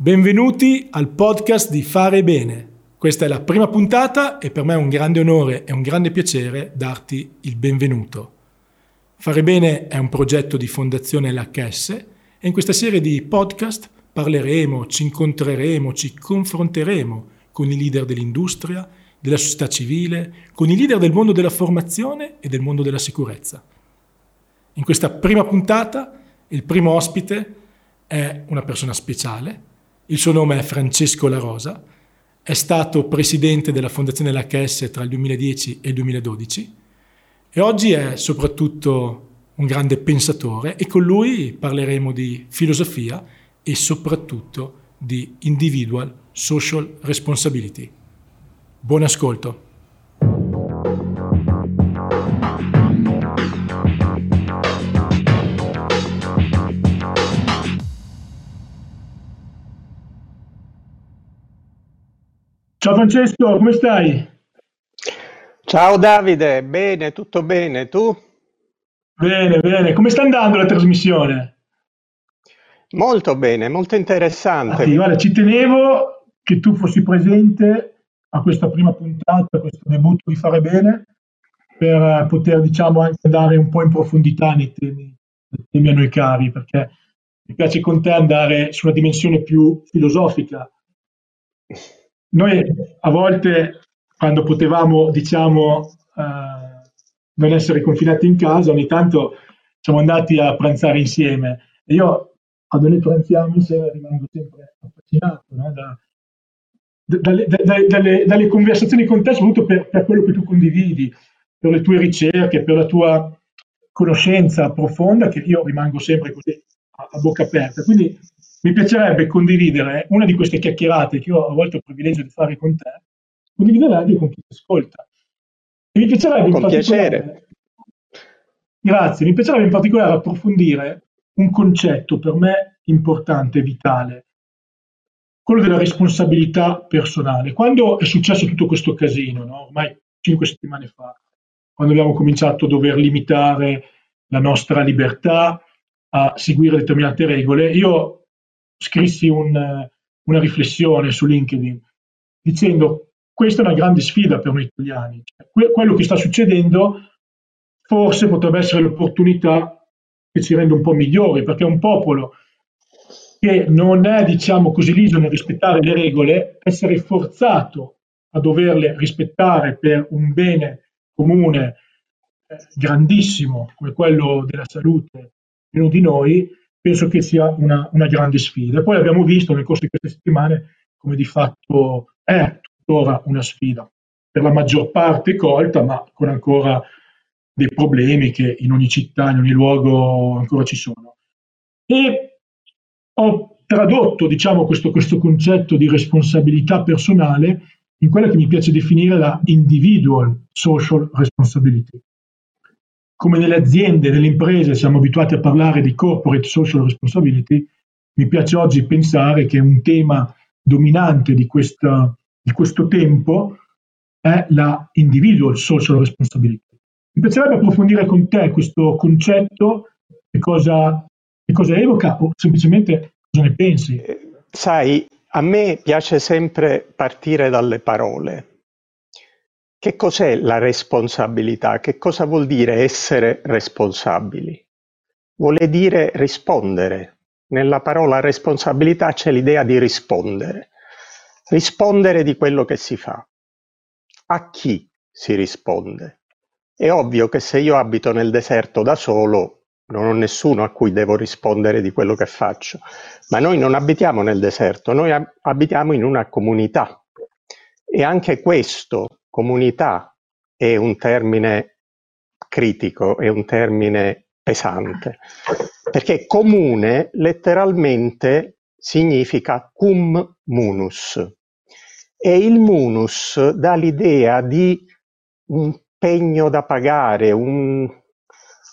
Benvenuti al podcast di Fare Bene. Questa è la prima puntata e per me è un grande onore e un grande piacere darti il benvenuto. Fare Bene è un progetto di Fondazione LHS e in questa serie di podcast parleremo, ci incontreremo, ci confronteremo con i leader dell'industria, della società civile, con i leader del mondo della formazione e del mondo della sicurezza. In questa prima puntata il primo ospite è una persona speciale, il suo nome è Francesco La Rosa, è stato presidente della Fondazione LHS tra il 2010 e il 2012 e oggi è soprattutto un grande pensatore e con lui parleremo di filosofia e soprattutto di individual social responsibility. Buon ascolto. Ciao Francesco, come stai? Ciao Davide, bene, tutto bene, tu? Bene, bene. Come sta andando la trasmissione? Molto bene, molto interessante. Ah, sì, guarda, ci tenevo che tu fossi presente a questa prima puntata, a questo debutto di Fare Bene, per poter, diciamo, anche andare un po' in profondità nei temi, nei temi a noi cari, perché mi piace con te andare su una dimensione più filosofica noi a volte, quando potevamo, diciamo, eh, non essere confinati in casa, ogni tanto siamo andati a pranzare insieme. E io, quando noi pranziamo insieme, rimango sempre affascinato no? da, dalle, dalle, dalle, dalle, conversazioni con te, soprattutto per, per quello che tu condividi, per le tue ricerche, per la tua conoscenza profonda, che io rimango sempre così a, a bocca aperta. Quindi mi piacerebbe condividere una di queste chiacchierate che io a volte ho il privilegio di fare con te, condividere anche con chi ti ascolta. E mi piacerebbe con piacere. Grazie, mi piacerebbe in particolare approfondire un concetto per me importante, vitale, quello della responsabilità personale. Quando è successo tutto questo casino, no? ormai cinque settimane fa, quando abbiamo cominciato a dover limitare la nostra libertà a seguire determinate regole, io scrissi un, una riflessione su LinkedIn dicendo questa è una grande sfida per noi italiani. Que- quello che sta succedendo forse potrebbe essere l'opportunità che ci rende un po' migliori, perché un popolo che non è, diciamo così, liso nel rispettare le regole, essere forzato a doverle rispettare per un bene comune eh, grandissimo come quello della salute di uno di noi, penso che sia una, una grande sfida. poi abbiamo visto nel corso di queste settimane come di fatto è tuttora una sfida, per la maggior parte colta, ma con ancora dei problemi che in ogni città, in ogni luogo ancora ci sono. E ho tradotto diciamo, questo, questo concetto di responsabilità personale in quella che mi piace definire la individual social responsibility come nelle aziende, nelle imprese siamo abituati a parlare di corporate social responsibility, mi piace oggi pensare che un tema dominante di, questa, di questo tempo è la individual social responsibility. Mi piacerebbe approfondire con te questo concetto, che cosa, che cosa evoca o semplicemente cosa ne pensi. Eh, sai, a me piace sempre partire dalle parole che cos'è la responsabilità? Che cosa vuol dire essere responsabili? Vuole dire rispondere. Nella parola responsabilità c'è l'idea di rispondere. Rispondere di quello che si fa. A chi si risponde? È ovvio che se io abito nel deserto da solo, non ho nessuno a cui devo rispondere di quello che faccio, ma noi non abitiamo nel deserto, noi abitiamo in una comunità. E anche questo comunità è un termine critico, è un termine pesante, perché comune letteralmente significa cum munus e il munus dà l'idea di un pegno da pagare, un,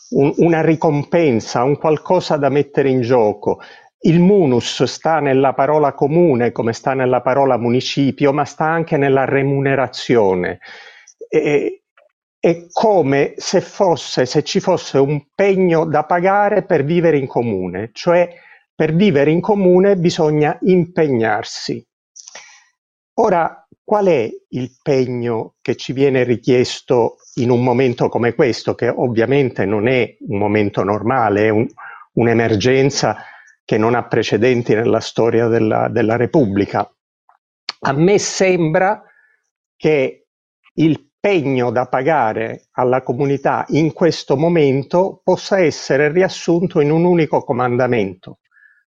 un, una ricompensa, un qualcosa da mettere in gioco. Il munus sta nella parola comune, come sta nella parola municipio, ma sta anche nella remunerazione. E, è come se fosse, se ci fosse un pegno da pagare per vivere in comune, cioè per vivere in comune bisogna impegnarsi. Ora, qual è il pegno che ci viene richiesto in un momento come questo, che ovviamente non è un momento normale, è un, un'emergenza che non ha precedenti nella storia della, della Repubblica? A me sembra che il pegno da pagare alla comunità in questo momento possa essere riassunto in un unico comandamento.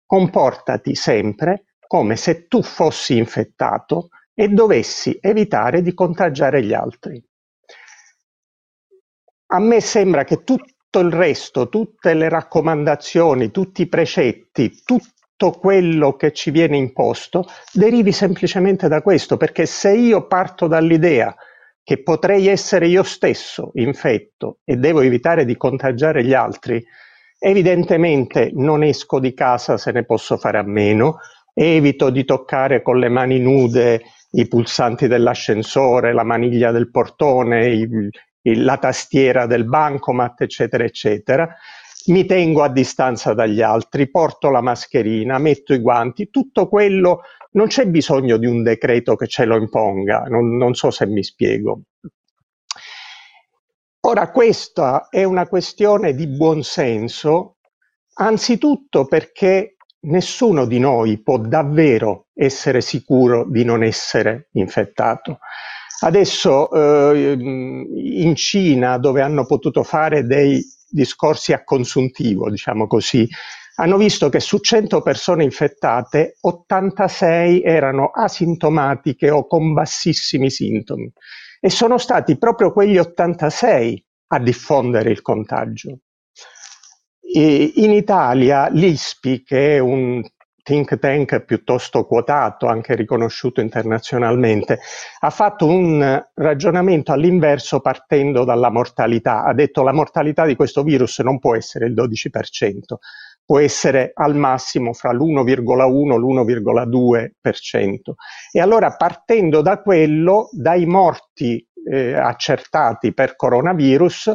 Comportati sempre come se tu fossi infettato e dovessi evitare di contagiare gli altri. A me sembra che tutto il resto, tutte le raccomandazioni, tutti i precetti, tutto quello che ci viene imposto derivi semplicemente da questo, perché se io parto dall'idea che potrei essere io stesso infetto e devo evitare di contagiare gli altri, evidentemente non esco di casa se ne posso fare a meno, evito di toccare con le mani nude i pulsanti dell'ascensore, la maniglia del portone, il, la tastiera del bancomat, eccetera, eccetera. Mi tengo a distanza dagli altri, porto la mascherina, metto i guanti, tutto quello non c'è bisogno di un decreto che ce lo imponga, non, non so se mi spiego. Ora, questa è una questione di buonsenso, anzitutto perché nessuno di noi può davvero essere sicuro di non essere infettato. Adesso eh, in Cina, dove hanno potuto fare dei discorsi a consuntivo, diciamo così, hanno visto che su 100 persone infettate 86 erano asintomatiche o con bassissimi sintomi e sono stati proprio quegli 86 a diffondere il contagio. E in Italia l'ISPI, che è un think tank piuttosto quotato, anche riconosciuto internazionalmente, ha fatto un ragionamento all'inverso partendo dalla mortalità. Ha detto la mortalità di questo virus non può essere il 12%, può essere al massimo fra l'1,1 e l'1,2%. E allora partendo da quello, dai morti eh, accertati per coronavirus,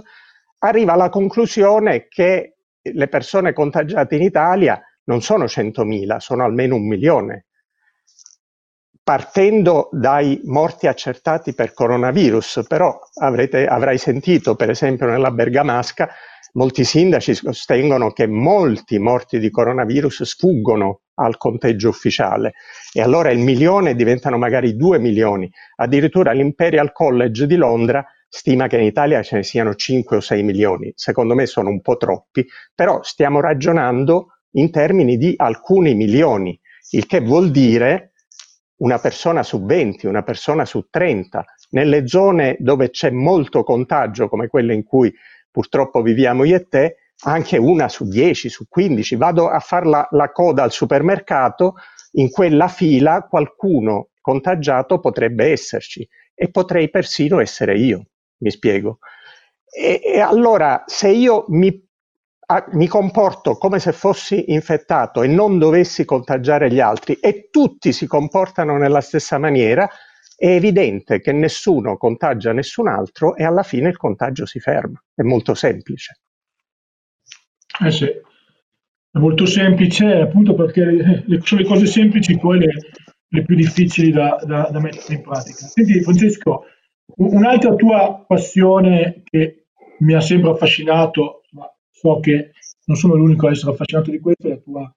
arriva alla conclusione che le persone contagiate in Italia non sono 100.000, sono almeno un milione. Partendo dai morti accertati per coronavirus, però avrete, avrai sentito per esempio nella Bergamasca molti sindaci sostengono che molti morti di coronavirus sfuggono al conteggio ufficiale e allora il milione diventano magari due milioni. Addirittura l'Imperial College di Londra stima che in Italia ce ne siano 5 o 6 milioni. Secondo me sono un po' troppi, però stiamo ragionando in termini di alcuni milioni, il che vuol dire una persona su 20, una persona su 30. Nelle zone dove c'è molto contagio, come quelle in cui purtroppo viviamo io e te, anche una su 10, su 15. Vado a fare la, la coda al supermercato, in quella fila qualcuno contagiato potrebbe esserci e potrei persino essere io, mi spiego. E, e allora se io mi mi comporto come se fossi infettato e non dovessi contagiare gli altri e tutti si comportano nella stessa maniera, è evidente che nessuno contagia nessun altro e alla fine il contagio si ferma. È molto semplice. Eh sì, è molto semplice appunto perché le, sono le cose semplici poi le, le più difficili da, da, da, mettere in pratica. Senti Francesco, un'altra tua passione che mi ha sempre affascinato, so che non sono l'unico a essere affascinato di questo, è la tua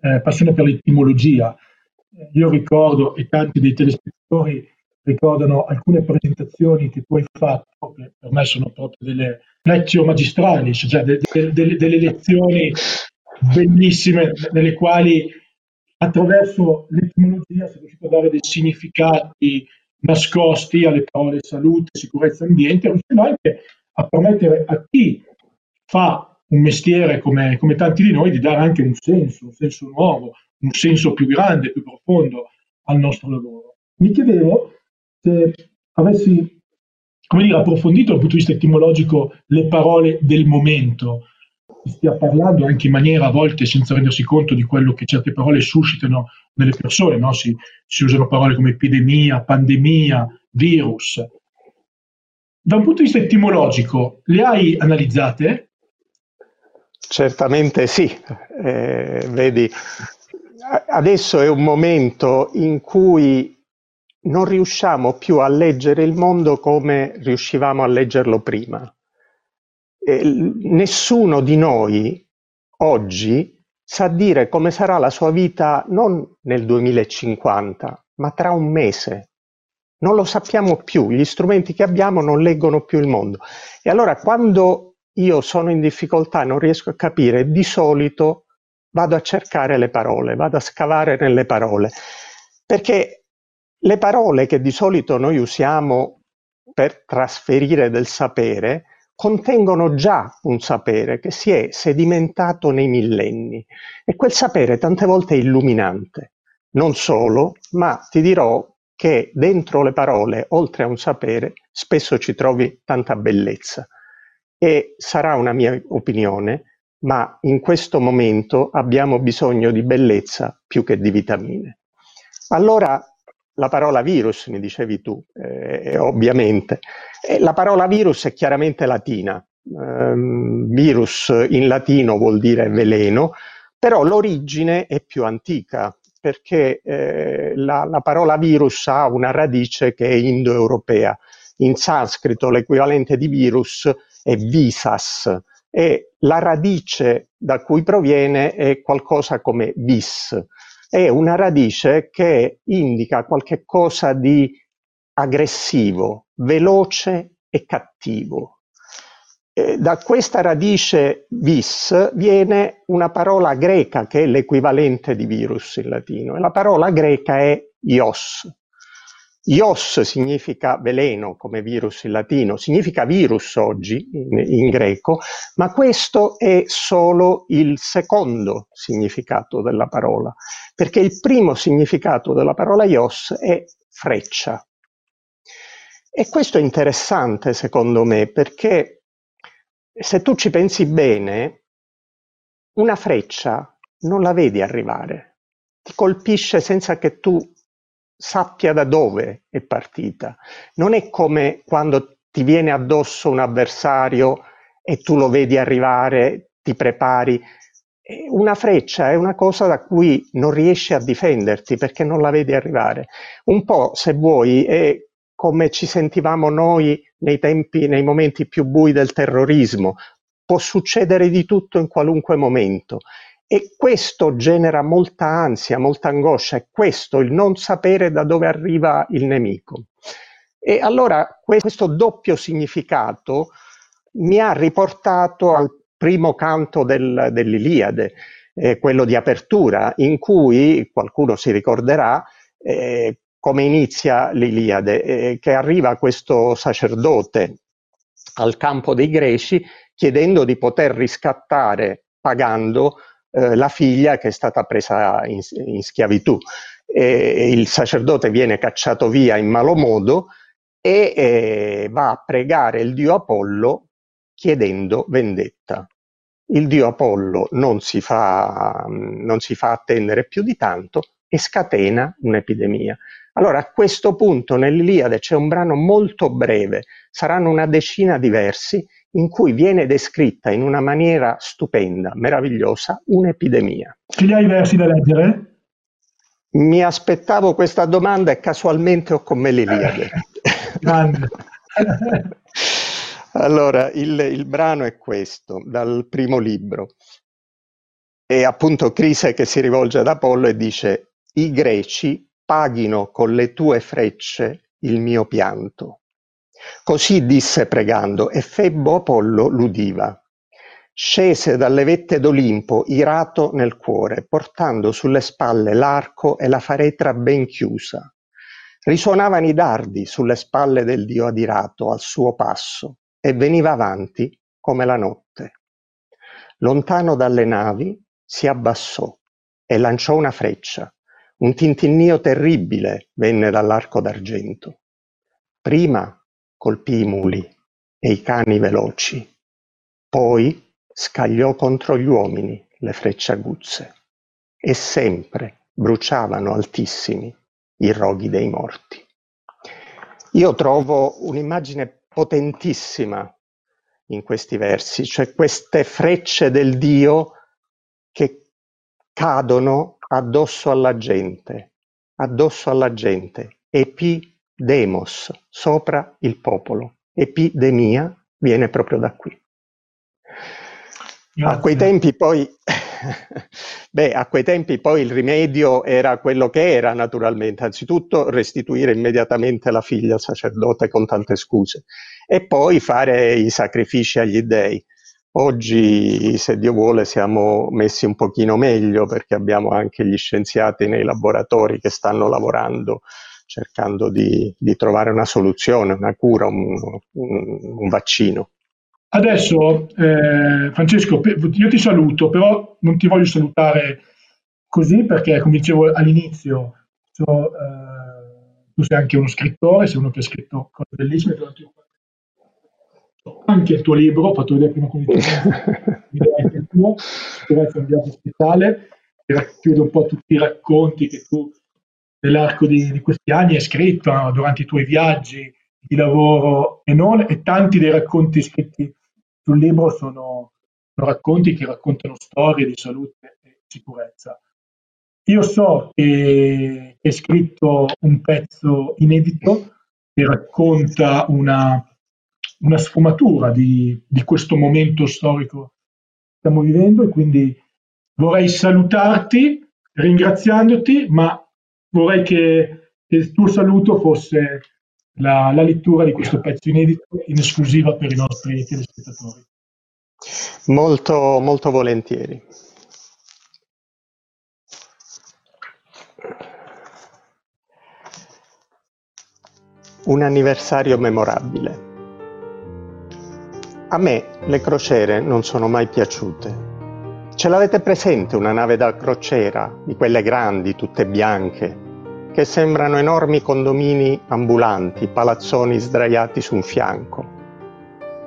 eh, passione per l'etimologia. Eh, io ricordo, e tanti dei telespettatori ricordano alcune presentazioni che tu hai fatto, che per me sono proprio delle lezioni magistrali, cioè de, de, de, delle lezioni bellissime nelle quali attraverso l'etimologia sei riuscito a dare dei significati nascosti alle parole salute, sicurezza, ambiente, riuscendo anche a permettere a chi fa un mestiere come, come, tanti di noi di dare anche un senso, un senso nuovo, un senso più grande, più profondo al nostro lavoro. Mi chiedevo se avessi come dire, approfondito dal punto di vista etimologico le parole del momento, stia parlando anche in maniera a volte senza rendersi conto di quello che certe parole suscitano nelle persone, no? si, si usano parole come epidemia, pandemia, virus. Da un punto di vista etimologico, le hai analizzate? Certamente sì, eh, vedi, adesso è un momento in cui non riusciamo più a leggere il mondo come riuscivamo a leggerlo prima. Eh, nessuno di noi oggi sa dire come sarà la sua vita non nel 2050, ma tra un mese. Non lo sappiamo più, gli strumenti che abbiamo non leggono più il mondo. E allora quando io sono in difficoltà non riesco a capire, di solito vado a cercare le parole, vado a scavare nelle parole, perché le parole che di solito noi usiamo per trasferire del sapere contengono già un sapere che si è sedimentato nei millenni e quel sapere tante volte è illuminante. Non solo, ma ti dirò che dentro le parole, oltre a un sapere, spesso ci trovi tanta bellezza. E sarà una mia opinione, ma in questo momento abbiamo bisogno di bellezza più che di vitamine. Allora, la parola virus, mi dicevi tu, eh, ovviamente. E la parola virus è chiaramente latina. Um, virus in latino vuol dire veleno, però l'origine è più antica perché eh, la, la, parola virus ha una radice che è indoeuropea. In sanscrito l'equivalente di virus è visas e la radice da cui proviene è qualcosa come vis è una radice che indica qualche cosa di aggressivo, veloce e cattivo. Eh, da questa radice vis viene una parola greca che è l'equivalente di virus in latino e la parola greca è ios, Ios significa veleno come virus in latino, significa virus oggi in, in, greco, ma questo è solo il secondo significato della parola, perché il primo significato della parola Ios è freccia. E questo è interessante secondo me perché se tu ci pensi bene, una freccia non la vedi arrivare, ti colpisce senza che tu sappia da dove è partita. Non è come quando ti viene addosso un avversario e tu lo vedi arrivare, ti prepari. Una freccia è una cosa da cui non riesci a difenderti perché non la vedi arrivare. Un po', se vuoi, è come ci sentivamo noi nei tempi, nei momenti più bui del terrorismo. Può succedere di tutto in qualunque momento e questo genera molta ansia, molta angoscia, è questo il non sapere da dove arriva il nemico. E allora questo doppio significato mi ha riportato al primo canto del, dell'Iliade, eh, quello di apertura, in cui qualcuno si ricorderà eh, come inizia l'Iliade, eh, che arriva questo sacerdote al campo dei greci chiedendo di poter riscattare pagando eh, la figlia che è stata presa in, in schiavitù. E il sacerdote viene cacciato via in malo modo e eh, va a pregare il dio Apollo chiedendo vendetta. Il dio Apollo non si fa, non si fa attendere più di tanto e scatena un'epidemia. Allora a questo punto nell'Iliade c'è un brano molto breve, saranno una decina di versi, in cui viene descritta in una maniera stupenda, meravigliosa, un'epidemia. Ce li hai i versi da leggere? Mi aspettavo questa domanda e casualmente ho con me l'Iliade. Grande. allora, il, il brano è questo, dal primo libro. È appunto Crise che si rivolge ad Apollo e dice i greci paghino con le tue frecce il mio pianto. Così disse pregando, e Febbo Apollo l'udiva. Scese dalle vette d'Olimpo, irato nel cuore, portando sulle spalle l'arco e la faretra ben chiusa. Risuonavano i dardi sulle spalle del dio adirato al suo passo, e veniva avanti come la notte. Lontano dalle navi si abbassò e lanciò una freccia. Un tintinnio terribile venne dall'arco d'argento. Prima colpì i muli e i cani veloci, poi scagliò contro gli uomini le frecce aguzze e sempre bruciavano altissimi i roghi dei morti. Io trovo un'immagine potentissima in questi versi, cioè queste frecce del Dio che cadono addosso alla gente, addosso alla gente, epidemos, sopra il popolo. Epidemia viene proprio da qui. Grazie. A quei tempi poi Beh, a quei tempi poi il rimedio era quello che era naturalmente, anzitutto restituire immediatamente la figlia al sacerdote con tante scuse e poi fare i sacrifici agli dèi. Oggi, se Dio vuole, siamo messi un pochino meglio perché abbiamo anche gli scienziati nei laboratori che stanno lavorando cercando di, di trovare una soluzione, una cura, un, un, un vaccino. Adesso, eh, Francesco, io ti saluto, però non ti voglio salutare così perché, come dicevo all'inizio, so, eh, tu sei anche uno scrittore, sei uno che ha scritto cose bellissime, anche il tuo libro, ho fatto vedere prima con il tuo, il tuo, Sicurezza un viaggio speciale, che racchiude un po' tutti i racconti che tu nell'arco di, di questi anni hai scritto no? durante i tuoi viaggi di lavoro e non, e tanti dei racconti scritti sul libro sono, sono racconti che raccontano storie di salute e sicurezza. Io so che hai scritto un pezzo inedito che racconta una, una sfumatura di, di, questo momento storico che stiamo vivendo e quindi vorrei salutarti ringraziandoti, ma vorrei che, che il tuo saluto fosse la, la lettura di questo pezzo inedito in esclusiva per i nostri telespettatori. Molto, molto volentieri. Un anniversario memorabile. A me le crociere non sono mai piaciute. Ce l'avete presente una nave da crociera, di quelle grandi, tutte bianche, che sembrano enormi condomini ambulanti, palazzoni sdraiati su un fianco.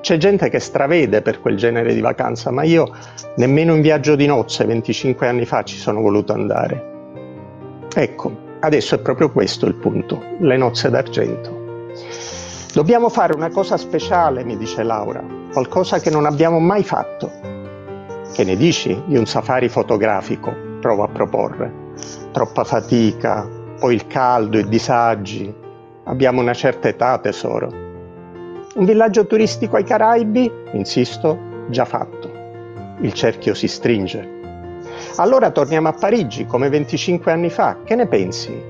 C'è gente che stravede per quel genere di vacanza, ma io nemmeno in viaggio di nozze 25 anni fa ci sono voluto andare. Ecco, adesso è proprio questo il punto, le nozze d'argento. Dobbiamo fare una cosa speciale, mi dice Laura, qualcosa che non abbiamo mai fatto. Che ne dici di un safari fotografico? Provo a proporre. Troppa fatica, poi il caldo, i disagi. Abbiamo una certa età, tesoro. Un villaggio turistico ai Caraibi? Insisto, già fatto. Il cerchio si stringe. Allora torniamo a Parigi come 25 anni fa. Che ne pensi?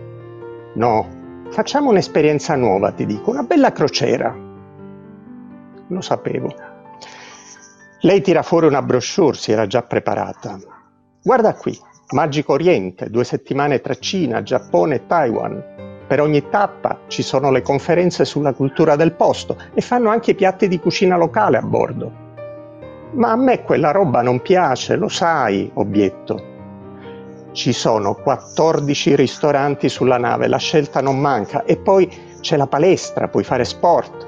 No, facciamo un'esperienza nuova, ti dico, una bella crociera. Lo sapevo. Lei tira fuori una brochure, si era già preparata. Guarda qui, Magico Oriente, due settimane tra Cina, Giappone e Taiwan. Per ogni tappa ci sono le conferenze sulla cultura del posto e fanno anche piatti di cucina locale a bordo. Ma a me quella roba non piace, lo sai, obietto. Ci sono 14 ristoranti sulla nave, la scelta non manca e poi c'è la palestra, puoi fare sport,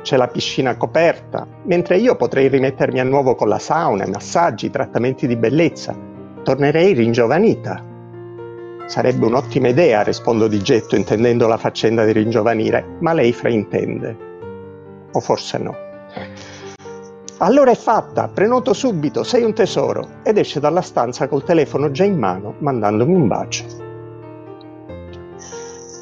c'è la piscina coperta, mentre io potrei rimettermi a nuovo con la sauna, massaggi, trattamenti di bellezza tornerei ringiovanita. Sarebbe un'ottima idea, rispondo di getto intendendo la faccenda di ringiovanire, ma lei fraintende. O forse no. Allora è fatta, prenoto subito, sei un tesoro, ed esce dalla stanza col telefono già in mano, mandandomi un bacio.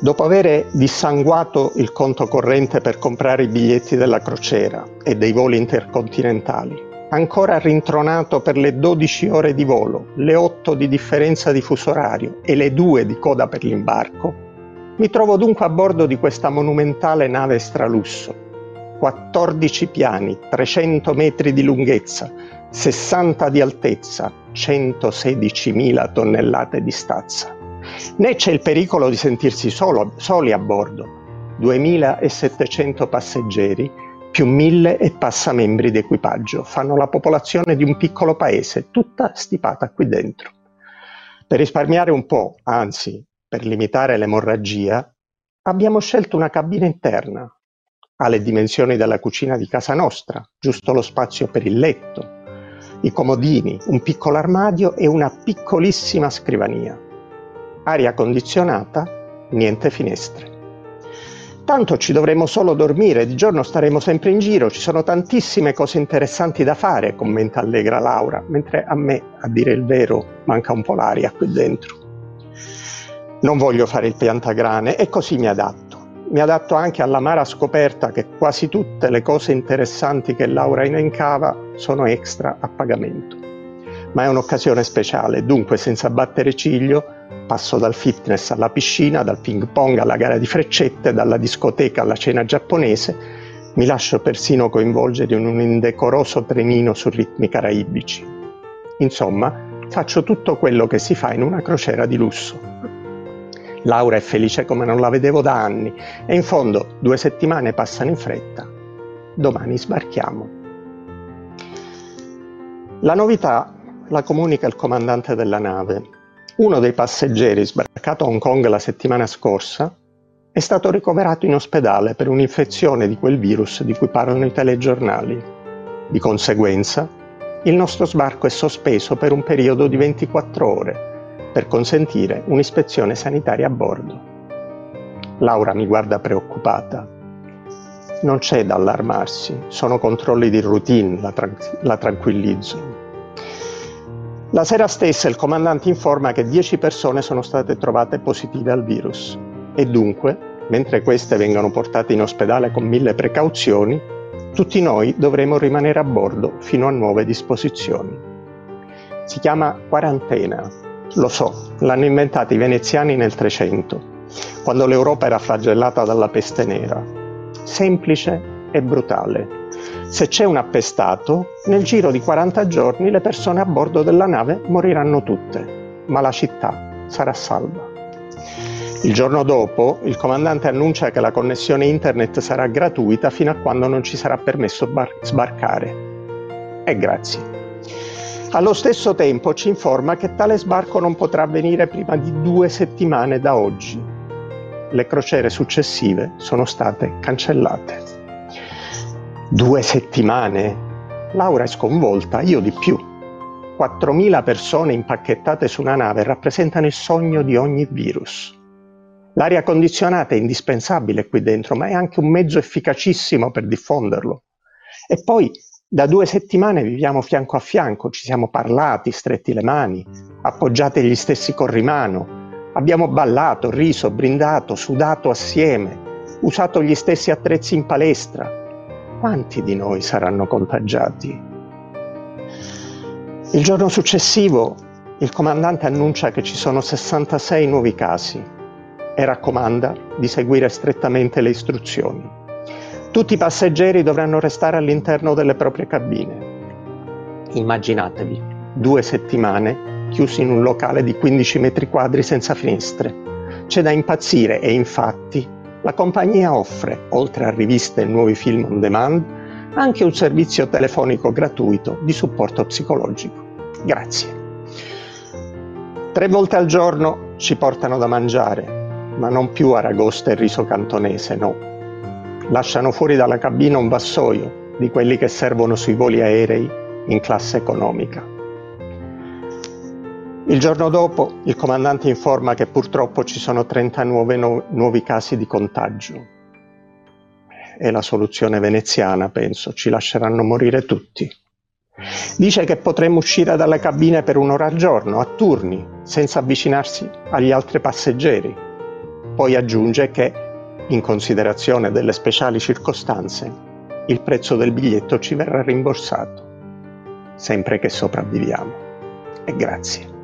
Dopo aver dissanguato il conto corrente per comprare i biglietti della crociera e dei voli intercontinentali, ancora rintronato per le 12 ore di volo, le 8 di differenza di fuso orario e le 2 di coda per l'imbarco, mi trovo dunque a bordo di questa monumentale nave stralusso. 14 piani, 300 metri di lunghezza, 60 di altezza, 116.000 tonnellate di stazza. Né c'è il pericolo di sentirsi solo, soli a bordo. 2.700 passeggeri più mille e passa membri d'equipaggio, fanno la popolazione di un piccolo paese, tutta stipata qui dentro. Per risparmiare un po', anzi, per limitare l'emorragia, abbiamo scelto una cabina interna. Ha le dimensioni della cucina di casa nostra, giusto lo spazio per il letto, i comodini, un piccolo armadio e una piccolissima scrivania. Aria condizionata, niente finestre. Tanto ci dovremo solo dormire, di giorno staremo sempre in giro, ci sono tantissime cose interessanti da fare, commenta allegra Laura, mentre a me, a dire il vero, manca un po' l'aria qui dentro. Non voglio fare il piantagrane e così mi adatto. Mi adatto anche all'amara scoperta che quasi tutte le cose interessanti che Laura elencava sono extra a pagamento. Ma è un'occasione speciale, dunque senza battere ciglio Passo dal fitness alla piscina, dal ping pong alla gara di freccette, dalla discoteca alla cena giapponese. Mi lascio persino coinvolgere in un indecoroso trenino su ritmi caraibici. Insomma, faccio tutto quello che si fa in una crociera di lusso. Laura è felice come non la vedevo da anni e in fondo due settimane passano in fretta. Domani sbarchiamo. La novità la comunica il comandante della nave uno dei passeggeri sbarcato a Hong Kong la settimana scorsa è stato ricoverato in ospedale per un'infezione di quel virus di cui parlano i telegiornali. Di conseguenza, il nostro sbarco è sospeso per un periodo di 24 ore per consentire un'ispezione sanitaria a bordo. Laura mi guarda preoccupata. Non c'è da allarmarsi, sono controlli di routine, la, tra- la tranquillizzo. La sera stessa il comandante informa che 10 persone sono state trovate positive al virus e dunque, mentre queste vengono portate in ospedale con mille precauzioni, tutti noi dovremo rimanere a bordo fino a nuove disposizioni. Si chiama quarantena. Lo so, l'hanno inventata i veneziani nel 300, quando l'Europa era flagellata dalla peste nera. Semplice e brutale se c'è un appestato, nel giro di 40 giorni le persone a bordo della nave moriranno tutte, ma la città sarà salva. Il giorno dopo il comandante annuncia che la connessione internet sarà gratuita fino a quando non ci sarà permesso bar- sbarcare. E grazie. Allo stesso tempo ci informa che tale sbarco non potrà avvenire prima di due settimane da oggi. Le crociere successive sono state cancellate. Due settimane? Laura è sconvolta, io di più. 4.000 persone impacchettate su una nave rappresentano il sogno di ogni virus. L'aria condizionata è indispensabile qui dentro, ma è anche un mezzo efficacissimo per diffonderlo. E poi da due settimane viviamo fianco a fianco, ci siamo parlati, stretti le mani, appoggiati agli stessi corrimano, abbiamo ballato, riso, brindato, sudato assieme, usato gli stessi attrezzi in palestra, quanti di noi saranno contagiati? Il giorno successivo il comandante annuncia che ci sono 66 nuovi casi e raccomanda di seguire strettamente le istruzioni. Tutti i passeggeri dovranno restare all'interno delle proprie cabine. Immaginatevi, due settimane chiusi in un locale di 15 metri quadri senza finestre. C'è da impazzire e infatti la compagnia offre, oltre a riviste e nuovi film on demand, anche un servizio telefonico gratuito di supporto psicologico. Grazie. Tre volte al giorno ci portano da mangiare, ma non più aragosta e riso cantonese, no. Lasciano fuori dalla cabina un vassoio di quelli che servono sui voli aerei in classe economica. Il giorno dopo il comandante informa che purtroppo ci sono 39 nu- nuovi casi di contagio. È la soluzione veneziana, penso, ci lasceranno morire tutti. Dice che potremmo uscire dalle cabine per un'ora al giorno, a turni, senza avvicinarsi agli altri passeggeri. Poi aggiunge che, in considerazione delle speciali circostanze, il prezzo del biglietto ci verrà rimborsato, sempre che sopravviviamo. E grazie.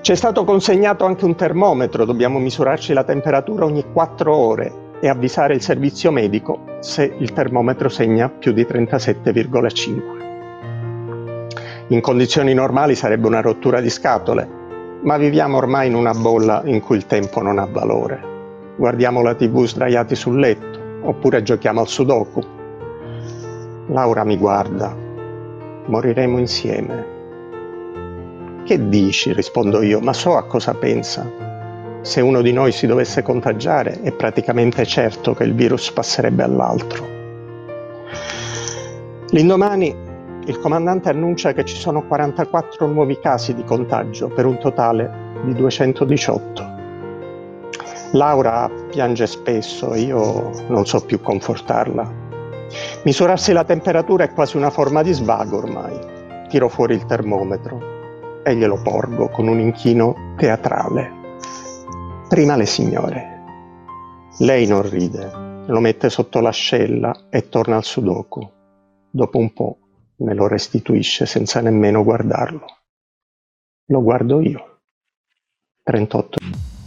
Ci è stato consegnato anche un termometro, dobbiamo misurarci la temperatura ogni 4 ore e avvisare il servizio medico se il termometro segna più di 37,5. In condizioni normali sarebbe una rottura di scatole, ma viviamo ormai in una bolla in cui il tempo non ha valore. Guardiamo la tv sdraiati sul letto, oppure giochiamo al sudoku. Laura mi guarda. Moriremo insieme. Che dici? rispondo io, ma so a cosa pensa. Se uno di noi si dovesse contagiare, è praticamente certo che il virus passerebbe all'altro. L'indomani il comandante annuncia che ci sono 44 nuovi casi di contagio per un totale di 218. Laura piange spesso io non so più confortarla. Misurarsi la temperatura è quasi una forma di svago ormai. Tiro fuori il termometro e glielo porgo con un inchino teatrale. Prima le signore. Lei non ride, lo mette sotto l'ascella e torna al sudoku. Dopo un po' me lo restituisce senza nemmeno guardarlo. Lo guardo io. 38.